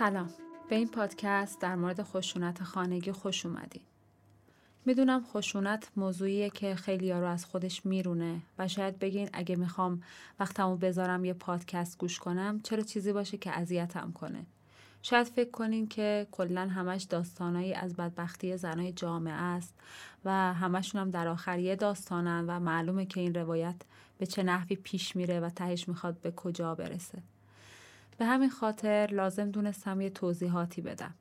سلام. به این پادکست در مورد خشونت خانگی خوش اومدی می‌دونم خشونت موضوعیه که خیلی رو از خودش میرونه و شاید بگین اگه می‌خوام وقتمو بذارم یه پادکست گوش کنم چرا چیزی باشه که اذیتم کنه؟ شاید فکر کنین که کلا همش داستانایی از بدبختی زنای جامعه است و همشون هم در آخر یه داستانن و معلومه که این روایت به چه نحوی پیش میره و تهش می‌خواد به کجا برسه. به همین خاطر لازم دونستم یه توضیحاتی بدم.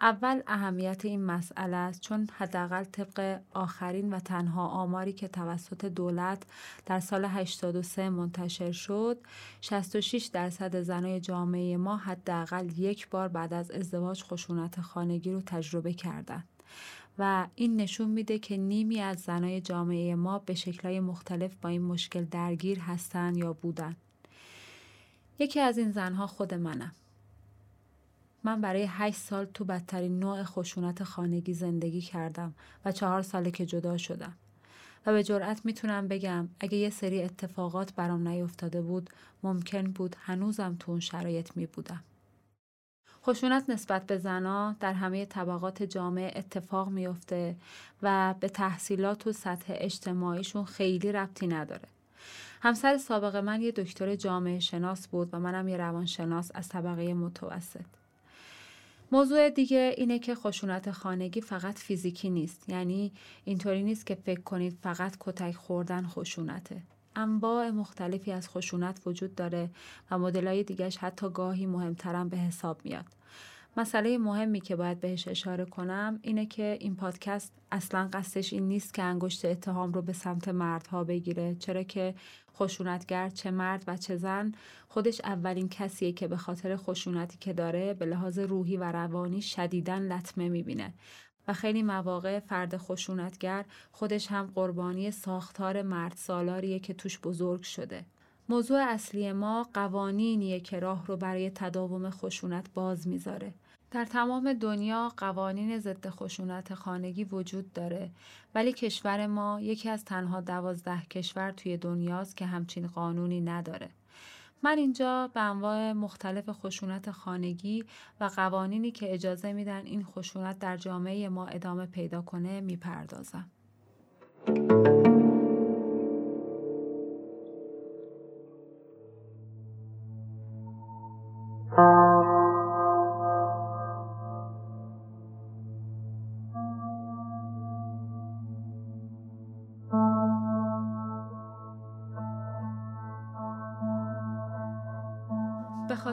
اول اهمیت این مسئله است چون حداقل طبق آخرین و تنها آماری که توسط دولت در سال 83 منتشر شد 66 درصد زنای جامعه ما حداقل یک بار بعد از ازدواج خشونت خانگی رو تجربه کردند و این نشون میده که نیمی از زنای جامعه ما به شکلهای مختلف با این مشکل درگیر هستن یا بودن یکی از این زنها خود منم من برای هشت سال تو بدترین نوع خشونت خانگی زندگی کردم و چهار ساله که جدا شدم. و به جرأت می‌تونم بگم اگه یه سری اتفاقات برام نیفتاده بود ممکن بود هنوزم تو اون شرایط می بودم. خشونت نسبت به زنا در همه طبقات جامعه اتفاق میفته و به تحصیلات و سطح اجتماعیشون خیلی ربطی نداره. همسر سابق من یه دکتر جامعه شناس بود و منم یه روانشناس از طبقه متوسط. موضوع دیگه اینه که خشونت خانگی فقط فیزیکی نیست. یعنی اینطوری نیست که فکر کنید فقط کتک خوردن خشونته. انواع مختلفی از خشونت وجود داره و مدلای دیگهش حتی گاهی مهمترم به حساب میاد. مسئله مهمی که باید بهش اشاره کنم اینه که این پادکست اصلا قصدش این نیست که انگشت اتهام رو به سمت مردها بگیره چرا که خشونتگر چه مرد و چه زن خودش اولین کسیه که به خاطر خشونتی که داره به لحاظ روحی و روانی شدیدن لطمه می‌بینه و خیلی مواقع فرد خشونتگر خودش هم قربانی ساختار مرد سالاریه که توش بزرگ شده. موضوع اصلی ما قوانینیه که راه رو برای تداوم خشونت باز می‌ذاره. در تمام دنیا قوانین ضد خشونت خانگی وجود داره ولی کشور ما یکی از تنها دوازده کشور توی دنیاست که همچین قانونی نداره. من اینجا به انواع مختلف خشونت خانگی و قوانینی که اجازه میدن این خشونت در جامعه ما ادامه پیدا کنه می‌پردازم.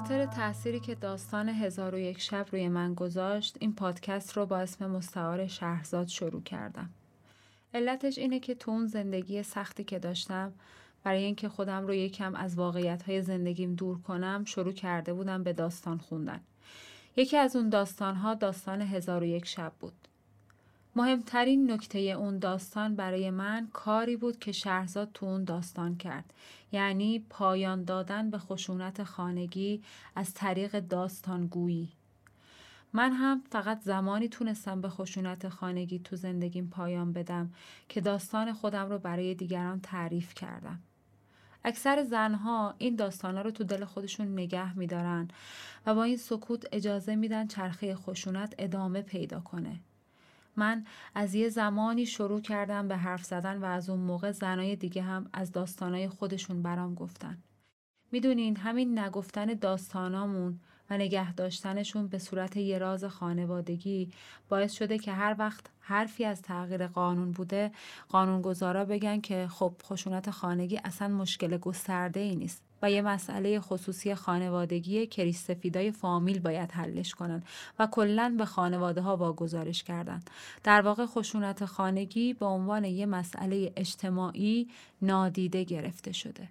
خاطر تأثیری که داستان هزار و یک شب روی من گذاشت این پادکست رو با اسم مستعار شهرزاد شروع کردم. علتش اینه که تو اون زندگی سختی که داشتم برای اینکه خودم رو یکم از واقعیت های زندگیم دور کنم شروع کرده بودم به داستان خوندن. یکی از اون داستان ها داستان هزار و یک شب بود. مهمترین نکته اون داستان برای من کاری بود که شهرزاد تو اون داستان کرد. یعنی پایان دادن به خشونت خانگی از طریق داستانگویی. من هم فقط زمانی تونستم به خشونت خانگی تو زندگیم پایان بدم که داستان خودم رو برای دیگران تعریف کردم. اکثر زنها این داستانا رو تو دل خودشون نگه میدارن و با این سکوت اجازه میدن چرخه خشونت ادامه پیدا کنه. من از یه زمانی شروع کردم به حرف زدن و از اون موقع زنای دیگه هم از داستانای خودشون برام گفتن. می‌دونین همین نگفتن داستانامون و نگه داشتنشون به صورت یه راز خانوادگی باعث شده که هر وقت حرفی از تغییر قانون بوده قانونگذارا بگن که خب خشونت خانگی اصلا مشکل گسترده ای نیست و یه مسئله خصوصی خانوادگی کریس سفیدای فامیل باید حلش کنن و کلا به خانواده ها واگذارش کردن در واقع خشونت خانگی به عنوان یه مسئله اجتماعی نادیده گرفته شده.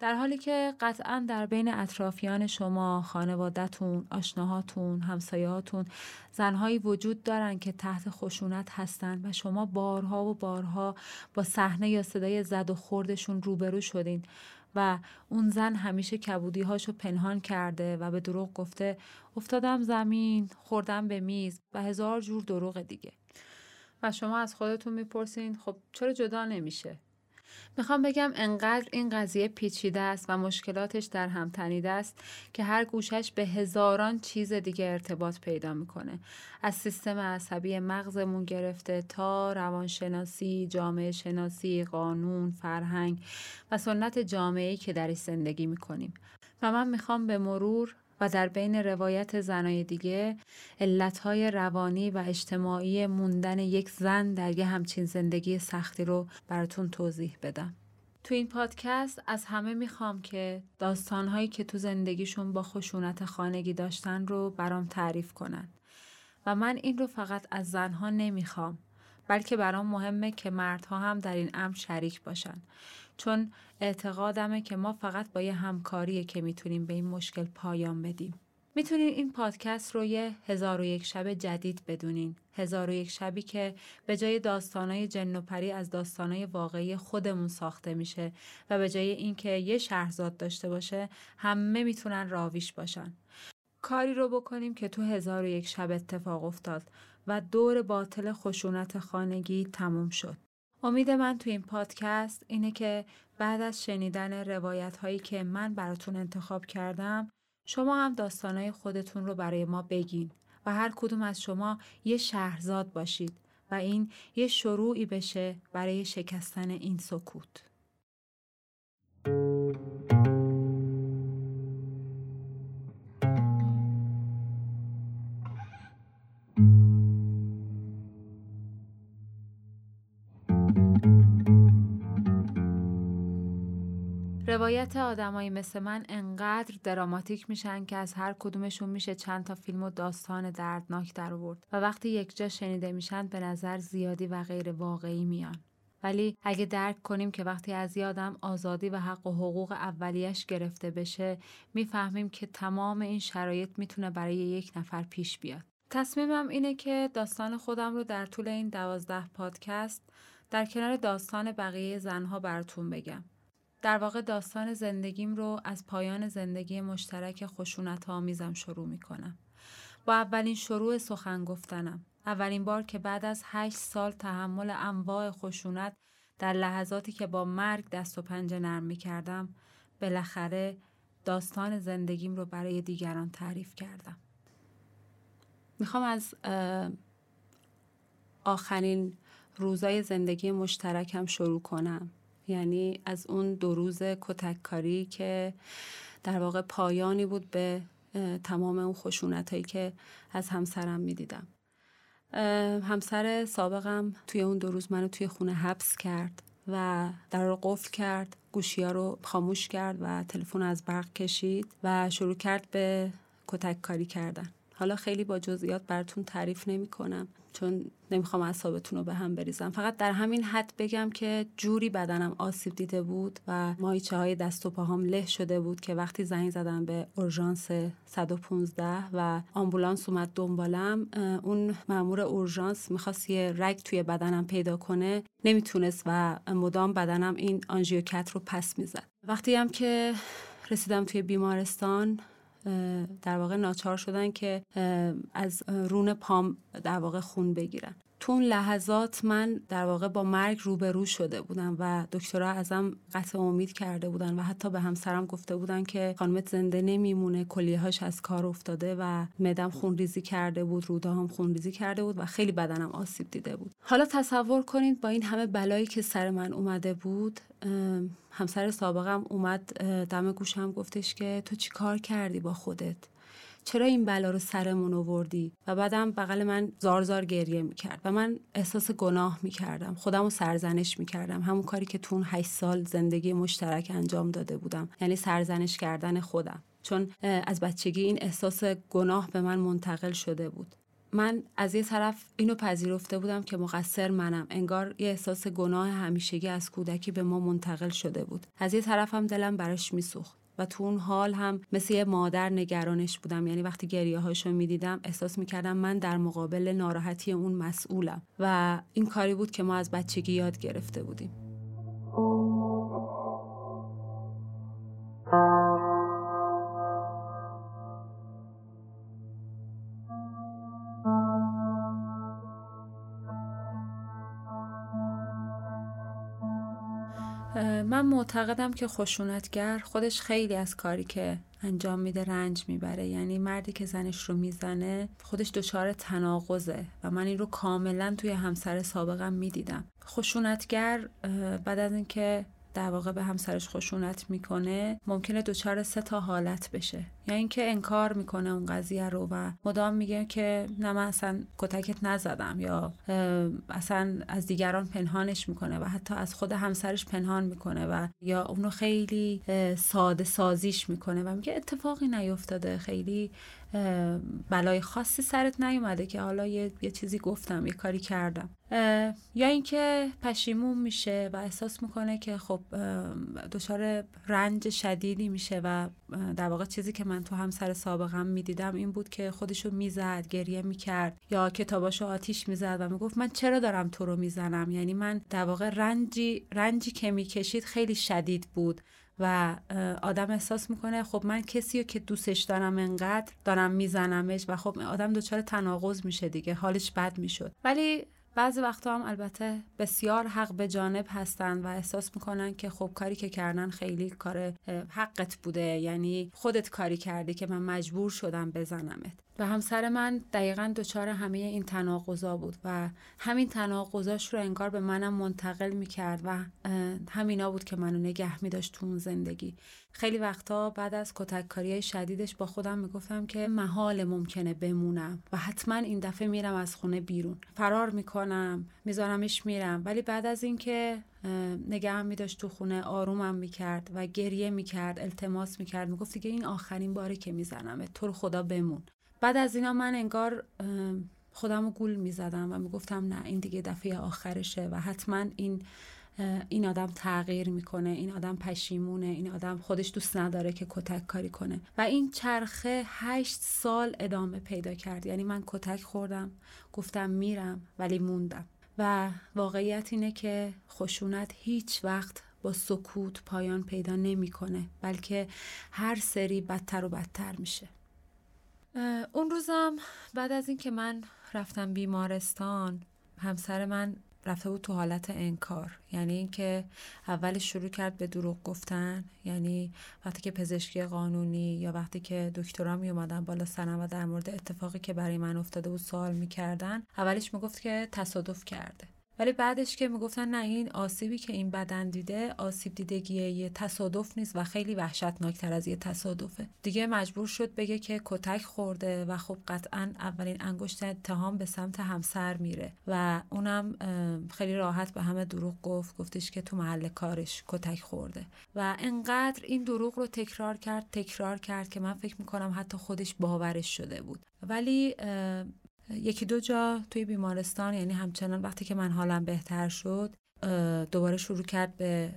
در حالی که قطعا در بین اطرافیان شما، خانوادهتون، آشناهاتون، همسایهاتون زنهایی وجود دارن که تحت خشونت هستن و شما بارها و بارها با صحنه یا صدای زد و خوردشون روبرو شدین. و اون زن همیشه کبودی هاشو پنهان کرده و به دروغ گفته افتادم زمین خوردم به میز و هزار جور دروغ دیگه. و شما از خودتون می‌پرسین خب چرا جدا نمیشه؟ می‌خوام بگم انقدر این قضیه پیچیده است و مشکلاتش در هم تنیده است که هر گوشش به هزاران چیز دیگه ارتباط پیدا می‌کنه. از سیستم عصبی مغزمون گرفته تا روانشناسی، جامعه شناسی، قانون، فرهنگ و سنت جامعه‌ای که درش زندگی می‌کنیم. و من می‌خوام به مرور و در بین روایت زنای دیگه علتهای روانی و اجتماعی موندن یک زن در یه همچین زندگی سختی رو براتون توضیح بدم. تو این پادکست از همه می‌خوام که داستانهایی که تو زندگیشون با خشونت خانگی داشتن رو برام تعریف کنن. و من این رو فقط از زنها نمی‌خوام بلکه برام مهمه که مردها هم در این امر شریک باشن چون اعتقادمه که ما فقط با یه همکاریه که می‌تونیم به این مشکل پایان بدیم. می‌تونین این پادکست رو یه هزار و یک شب جدید بدونین. هزار و یک شبی که به جای داستانای جن و پری از داستانای واقعی خودمون ساخته میشه و به جای اینکه یه شهرزاد داشته باشه همه می‌تونن راویش باشن. کاری رو بکنیم که تو هزار و یک شب اتفاق افتاد و دور باطل خشونت خانگی تموم شد. امید من تو این پادکست اینه که بعد از شنیدن روایت هایی که من براتون انتخاب کردم شما هم داستانهای خودتون رو برای ما بگین و هر کدوم از شما یه شهرزاد باشید و این یه شروعی بشه برای شکستن این سکوت. روایت آدمایی مثل من انقدر دراماتیک میشن که از هر کدومشون میشه چند تا فیلم و داستان دردناک در آورد و وقتی یک جا شنیده میشن به نظر زیادی و غیر واقعی میان. ولی اگه درک کنیم که وقتی از یادم آزادی و حق و حقوق اولیش گرفته بشه می‌فهمیم که تمام این شرایط می‌تونه برای یک نفر پیش بیاد. تصمیمم اینه که داستان خودم رو در طول این دوازده پادکست در کنار داستان بقیه زنها براتون بگم. در واقع داستان زندگیم رو از پایان زندگی مشترک خشونت آمیزم شروع می کنم. با اولین شروع سخن گفتنم. اولین بار که بعد از هشت سال تحمل انواع خشونت در لحظاتی که با مرگ دست و پنجه نرم می کردم بالاخره داستان زندگیم رو برای دیگران تعریف کردم. می‌خوام از آخرین روزای زندگی مشترکم شروع کنم یعنی از اون دو روز کتککاری که در واقع پایانی بود به تمام اون خشونت هایی که از همسرم می‌دیدم. همسر سابقم توی اون دو روز منو توی خونه حبس کرد و در رو قفل کرد گوشی ها رو خاموش کرد و تلفن از برق کشید و شروع کرد به کتک کاری کردن. حالا خیلی با جزئیات براتون تعریف نمی کنم چون نمی‌خوام اعصابتون رو به هم بریزم. فقط در همین حد بگم که جوری بدنم آسیب دیده بود و مایچه های دست و پاهام له شده بود که وقتی زنگ زدم به اورژانس 115 و آمبولانس اومد دنبالم اون مامور اورژانس می‌خواست یه رگ توی بدنم پیدا کنه نمی‌تونست و مدام بدنم این آنژیوکت رو پس می‌زد. وقتی هم که رسیدم توی بیمارستان در واقع ناچار شدن که از رون پام در واقع خون بگیرن. تو اون لحظات من در واقع با مرگ روبرو شده بودم و دکترها ازم قطع امید کرده بودن و حتی به همسرم گفته بودن که خانمت زنده نمیمونه کلیهاش از کار افتاده و مدم خونریزی کرده بود رودا هم خونریزی کرده بود و خیلی بدنم آسیب دیده بود. حالا تصور کنید با این همه بلایی که سر من اومده بود همسر سابقم اومد دم گوشم گفتش که تو چی کار کردی با خودت؟ چرا این بلا رو سرمون آوردی؟ و بعدم بغل من زار زار گریه می‌کرد و من احساس گناه می‌کردم. خودم رو سرزنش می‌کردم. همون کاری که تو اون هشت سال زندگی مشترک انجام داده بودم. یعنی سرزنش کردن خودم. چون از بچگی این احساس گناه به من منتقل شده بود. من از یه طرف اینو پذیرفته بودم که مقصر منم. انگار یه احساس گناه همیشگی از کودکی به ما منتقل شده بود. از یه طرف هم دلم براش میسوخت. و تو اون حال هم مثل یه مادر نگرانش بودم. یعنی وقتی گریه هاشو می‌دیدم احساس می‌کردم من در مقابل ناراحتی اون مسئولم. و این کاری بود که ما از بچگی یاد گرفته بودیم. من معتقدم که خشونتگر خودش خیلی از کاری که انجام میده رنج می‌بره. یعنی مردی که زنش رو می‌زنه خودش دچار تناقضه و من این رو کاملا توی همسر سابقم می‌دیدم. خشونتگر بعد از اینکه در واقع به همسرش خشونت می‌کنه ممکنه دچار سه تا حالت بشه. یا یعنی اینکه انکار می‌کنه اون قضیه رو و مدام میگه که نه من اصلا کتکت نزدم یا اصلا از دیگران پنهانش می‌کنه و حتی از خود همسرش پنهان می‌کنه و یا اونو خیلی ساده سازیش می‌کنه و میگه اتفاقی نیفتاده خیلی بلای خاصی سرت نیومده که حالا یه, یه چیزی گفتم یه کاری کردم. یا اینکه پشیمون میشه و احساس می‌کنه که خب دچار رنج شدیدی میشه و در واقع چیزی که تو همسر سابقم می‌دیدم این بود که خودشو می‌زد گریه می‌کرد یا کتاباشو آتیش می‌زد و می‌گفت من چرا دارم تو رو می‌زنم؟ یعنی من در واقع رنجی رنجی که می‌کشید خیلی شدید بود و آدم احساس می‌کنه خب من کسی رو که دوستش دارم انقدر دارم میزنمش و خب آدم دچار تناقض میشه دیگه حالش بد می‌شد. ولی بعضی وقتا هم البته بسیار حق به جانب هستن و احساس می‌کنن که خب کاری که کردن خیلی کار حقت بوده. یعنی خودت کاری کردی که من مجبور شدم بزنمت. و همسر من دقیقا دچار همه این تناقضا بود و همین تناقضاش رو انگار به منم منتقل می‌کرد و همینا بود که منو نگه میداشت تو اون زندگی. خیلی وقتا بعد از کتککاری شدیدش با خودم می‌گفتم که محال ممکنه بمونم و حتما این دفعه میرم از خونه بیرون. فرار می‌کنم میذارمش میرم. ولی بعد از اینکه نگهم میداشت تو خونه آرومم می‌کرد و گریه می‌کرد التماس می‌کرد. می‌گفت دیگه این آخرین باره که میزنمه تو رو خدا بمون. بعد از اینا من انگار خودم رو گول می‌زدم و می‌گفتم نه این دیگه دفعه آخرشه و حتما این این آدم تغییر می‌کنه این آدم پشیمونه این آدم خودش دوست نداره که کتک کاری کنه. و این چرخه هشت سال ادامه پیدا کرد. یعنی من کتک خوردم گفتم میرم ولی موندم. و واقعیت اینه که خشونت هیچ وقت با سکوت پایان پیدا نمی‌کنه بلکه هر سری بدتر و بدتر میشه. اون روزم بعد از اینکه من رفتم بیمارستان همسر من رفته بود تو حالت انکار. یعنی اینکه اول شروع کرد به دروغ گفتن. یعنی وقتی که پزشکی قانونی یا وقتی که دکترا می اومدن بالا سرم و در مورد اتفاقی که برای من افتاده بود سوال می‌کردن اولش می‌گفت که تصادف کرده. ولی بعدش که می‌گفتن نه این آسیبی که این بدن دیده آسیب دیدگی یه تصادف نیست و خیلی وحشتناکتر از یه تصادفه. دیگه مجبور شد بگه که کتک خورده و خب قطعا اولین انگشت اتهام به سمت همسر میره و اونم خیلی راحت به همه دروغ گفت گفتش که تو محل کارش کتک خورده. و انقدر این دروغ رو تکرار کرد تکرار کرد که من فکر می‌کنم حتی خودش باورش شده بود. ولی یکی دو جا توی بیمارستان یعنی همچنان وقتی که من حالم بهتر شد دوباره شروع کرد به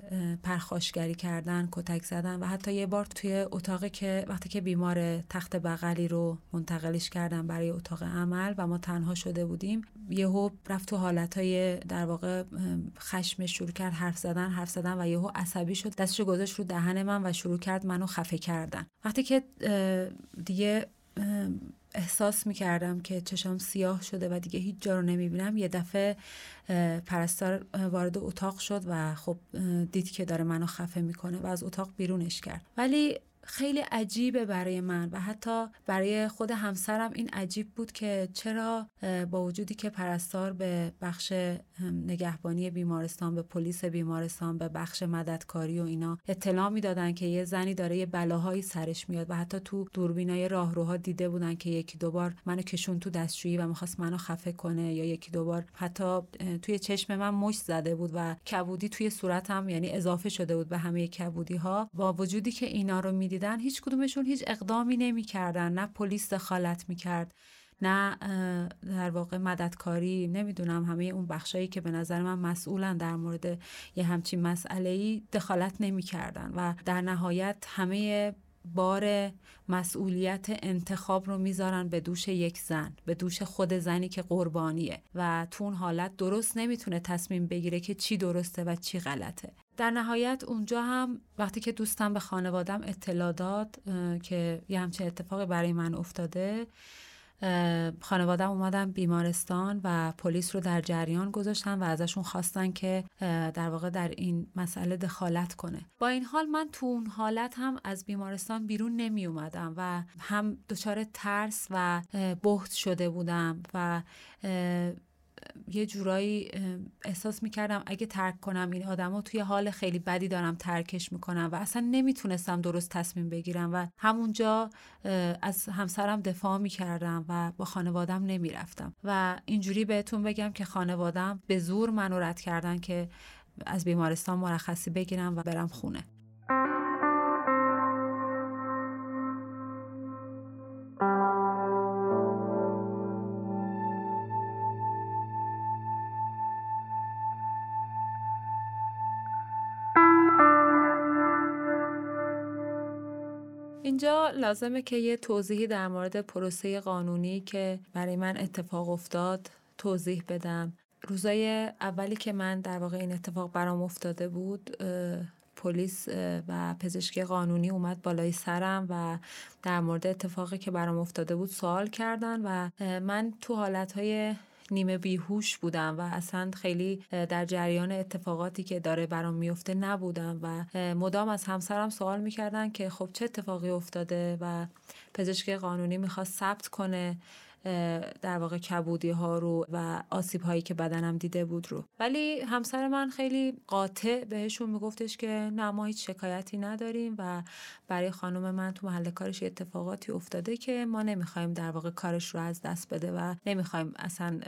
پرخاشگری کردن کتک زدن و حتی یه بار توی اتاقی که وقتی که بیمار تخت بغلی رو منتقلش کردن برای اتاق عمل و ما تنها شده بودیم یهو رفت تو حالتهای در واقع خشمش شروع کرد حرف زدن حرف زدن و یهو عصبی شد. دستشو گذاشت رو دهن من و شروع کرد منو خفه کردن. وقتی که دیگه احساس می‌کردم که چشم سیاه شده و دیگه هیچ جا رو نمی‌بینم. یه دفعه پرستار وارد اتاق شد و خب دید که داره منو خفه می‌کنه و از اتاق بیرونش کرد. ولی خیلی عجیبه برای من و حتی برای خود همسرم این عجیب بود که چرا با وجودی که پرستار به بخش نگهبانی بیمارستان به پلیس بیمارستان به بخش مددکاری و اینا اطلاع می‌دادن که یه زنی داره یه بلاهایی سرش میاد و حتی تو دوربینای راهروها دیده بودن که یکی دوبار منو کشون تو دستشویی و می‌خواست منو خفه کنه یا یکی دوبار حتی توی چشم من مشت زده بود و کبودی توی صورتم یعنی اضافه شده بود به همه کبودی ها با وجودی که اینا رو می‌دید دیدن هیچ کدومشون هیچ اقدامی نمی‌کردن نه پلیس دخالت می‌کرد نه در واقع مددکاری نمی‌دونم همه اون بخشایی که به نظر من مسئولن در مورد یه همچین مسئله ای دخالت نمی‌کردن و در نهایت همه بار مسئولیت انتخاب رو می‌ذارن به دوش یک زن به دوش خود زنی که قربانیه و تو اون حالت درست نمی‌تونه تصمیم بگیره که چی درسته و چی غلطه. در نهایت اونجا هم وقتی که دوستم به خانوادم اطلاع داد که یه همچین اتفاقی برای من افتاده خانوادم اومدن بیمارستان و پلیس رو در جریان گذاشتن و ازشون خواستن که در واقع در این مسئله دخالت کنه. با این حال من تو اون حالت هم از بیمارستان بیرون نمی اومدم و هم دچار ترس و بهت شده بودم و یه جورایی احساس می‌کردم اگه ترک کنم این آدم توی حال خیلی بدی دارم ترکش می‌کنم و اصلا نمی‌تونستم درست تصمیم بگیرم و همونجا از همسرم دفاع می‌کردم و با خانوادم نمی‌رفتم. و اینجوری بهتون بگم که خانوادم به زور منو رد کردن که از بیمارستان مرخصی بگیرم و برم خونه. اینجا لازمه که یه توضیحی در مورد پروسه قانونی که برای من اتفاق افتاد توضیح بدم. روزای اولی که من در واقع این اتفاق برام افتاده بود پلیس و پزشکی قانونی اومد بالای سرم و در مورد اتفاقی که برام افتاده بود سوال کردن و من تو حالتهای نیمه بیهوش بودم و اصلا خیلی در جریان اتفاقاتی که داره برام میفته نبودم و مدام از همسرم سوال می‌کردن که خب چه اتفاقی افتاده و پزشک قانونی می‌خواست ثبت کنه. در واقع کبودی ها رو و آسیب هایی که بدنم دیده بود رو. ولی همسر من خیلی قاطع بهشون میگفتش که نه ما هیچ شکایتی نداریم و برای خانم من تو محل کارش اتفاقاتی افتاده که ما نمی‌خوایم در واقع کارش رو از دست بده و نمی‌خوایم اصلا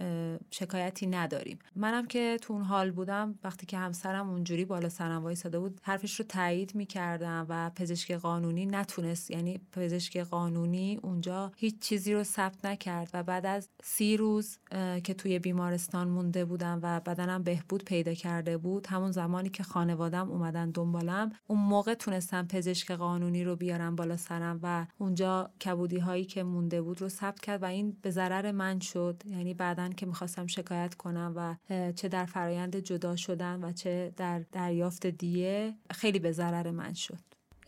شکایتی نداریم. منم که تو اون حال بودم وقتی که همسرم اونجوری بالا سرم وایساده بود حرفش رو تایید می‌کردم و پزشک قانونی نتونست یعنی پزشک قانونی اونجا هیچ چیزی رو ثبت نکرد. و بعد از سی روز که توی بیمارستان مونده بودم و بدنم بهبود پیدا کرده بود همون زمانی که خانوادم اومدن دنبالم اون موقع تونستم پزشک قانونی رو بیارم بالا سرم و اونجا کبودی هایی که مونده بود رو ثبت کرد و این به ضرر من شد. یعنی بعدا که می‌خواستم شکایت کنم و چه در فرایند جدا شدن و چه در دریافت دیه خیلی به ضرر من شد.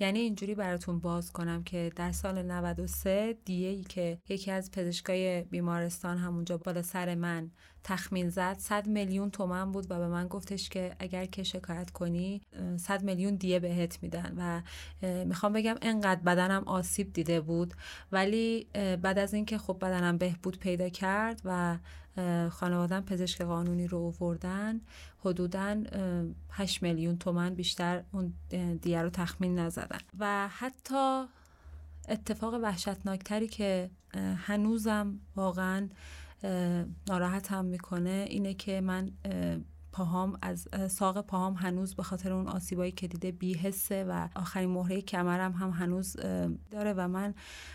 یعنی اینجوری براتون باز کنم که در سال 93 دیه ای که یکی از پزشکای بیمارستان همونجا بالا سر من تخمین زد. 100 میلیون تومن بود و به من گفتش که اگر که شکایت کنی 100 میلیون دیه بهت میدن و می‌خوام بگم انقدر بدنم آسیب دیده بود. ولی بعد از اینکه خب بدنم بهبود پیدا کرد و خانوادم پزشک قانونی رو آوردن حدودا 8 میلیون تومن بیشتر اون دیه رو تخمین نزدن. و حتی اتفاق وحشتناکتری که هنوزم واقعا ناراحتم می‌کنه اینه که من پاهام از ساق پاهام هنوز به خاطر اون آسیبایی که دیده بیهسته و آخرین مهره کمرم هم هنوز داره و من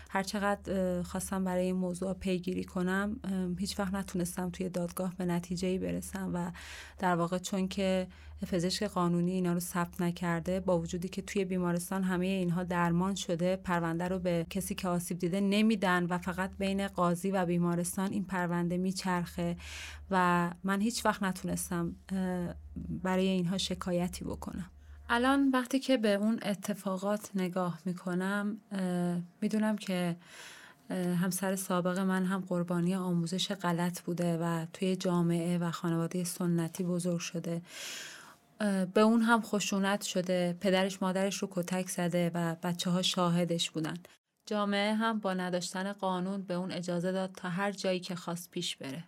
هر چقدر خواستم برای این موضوع پیگیری کنم هیچ وقت نتونستم توی دادگاه به نتیجه برسم و در واقع چون که پزشک قانونی اینا رو ثبت نکرده با وجودی که توی بیمارستان همه اینها درمان شده پرونده رو به کسی که آسیب دیده نمیدن و فقط بین قاضی و بیمارستان این پرونده میچرخه و من هیچ وقت نتونستم برای اینها شکایتی بکنم. الان وقتی که به اون اتفاقات نگاه می‌کنم می‌دونم که همسر سابق من هم قربانی آموزش غلط بوده و توی جامعه و خانواده سنتی بزرگ شده. به اون هم خشونت شده. پدرش مادرش رو کتک زده و بچه ها شاهدش بودن. جامعه هم با نداشتن قانون به اون اجازه داد تا هر جایی که خواست پیش بره.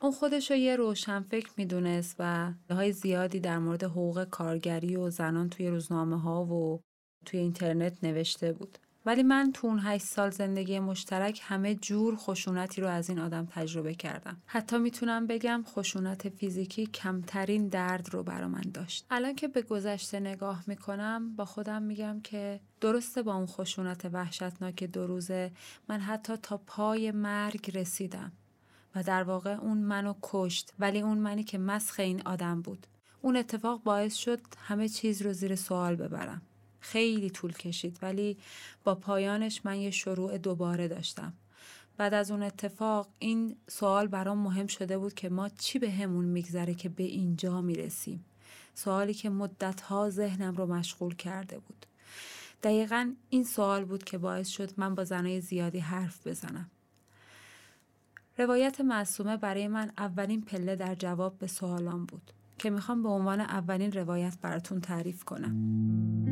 اون خودش رو یه روشنفکر می‌دونست و های زیادی در مورد حقوق کارگری و زنان توی روزنامه ها و توی اینترنت نوشته بود. ولی من تو اون هشت سال زندگی مشترک همه جور خشونتی رو از این آدم تجربه کردم. حتی می‌تونم بگم خشونت فیزیکی کمترین درد رو برا من داشت. الان که به گذشته نگاه می‌کنم با خودم میگم که درسته با اون خشونت وحشتناک دو روزه من حتی تا پای مرگ رسیدم. و در واقع اون منو کشت ولی اون منی که مسخ این آدم بود اون اتفاق باعث شد همه چیز رو زیر سوال ببرم خیلی طول کشید ولی با پایانش من یه شروع دوباره داشتم. بعد از اون اتفاق این سوال برام مهم شده بود که ما چی به همون میگذره که به اینجا می‌رسیم. سوالی که مدتها ذهنم رو مشغول کرده بود. دقیقا این سوال بود که باعث شد من با زنای زیادی حرف بزنم. روایت معصومه برای من اولین پله در جواب به سوالان بود که می‌خوام به عنوان اولین روایت براتون تعریف کنم.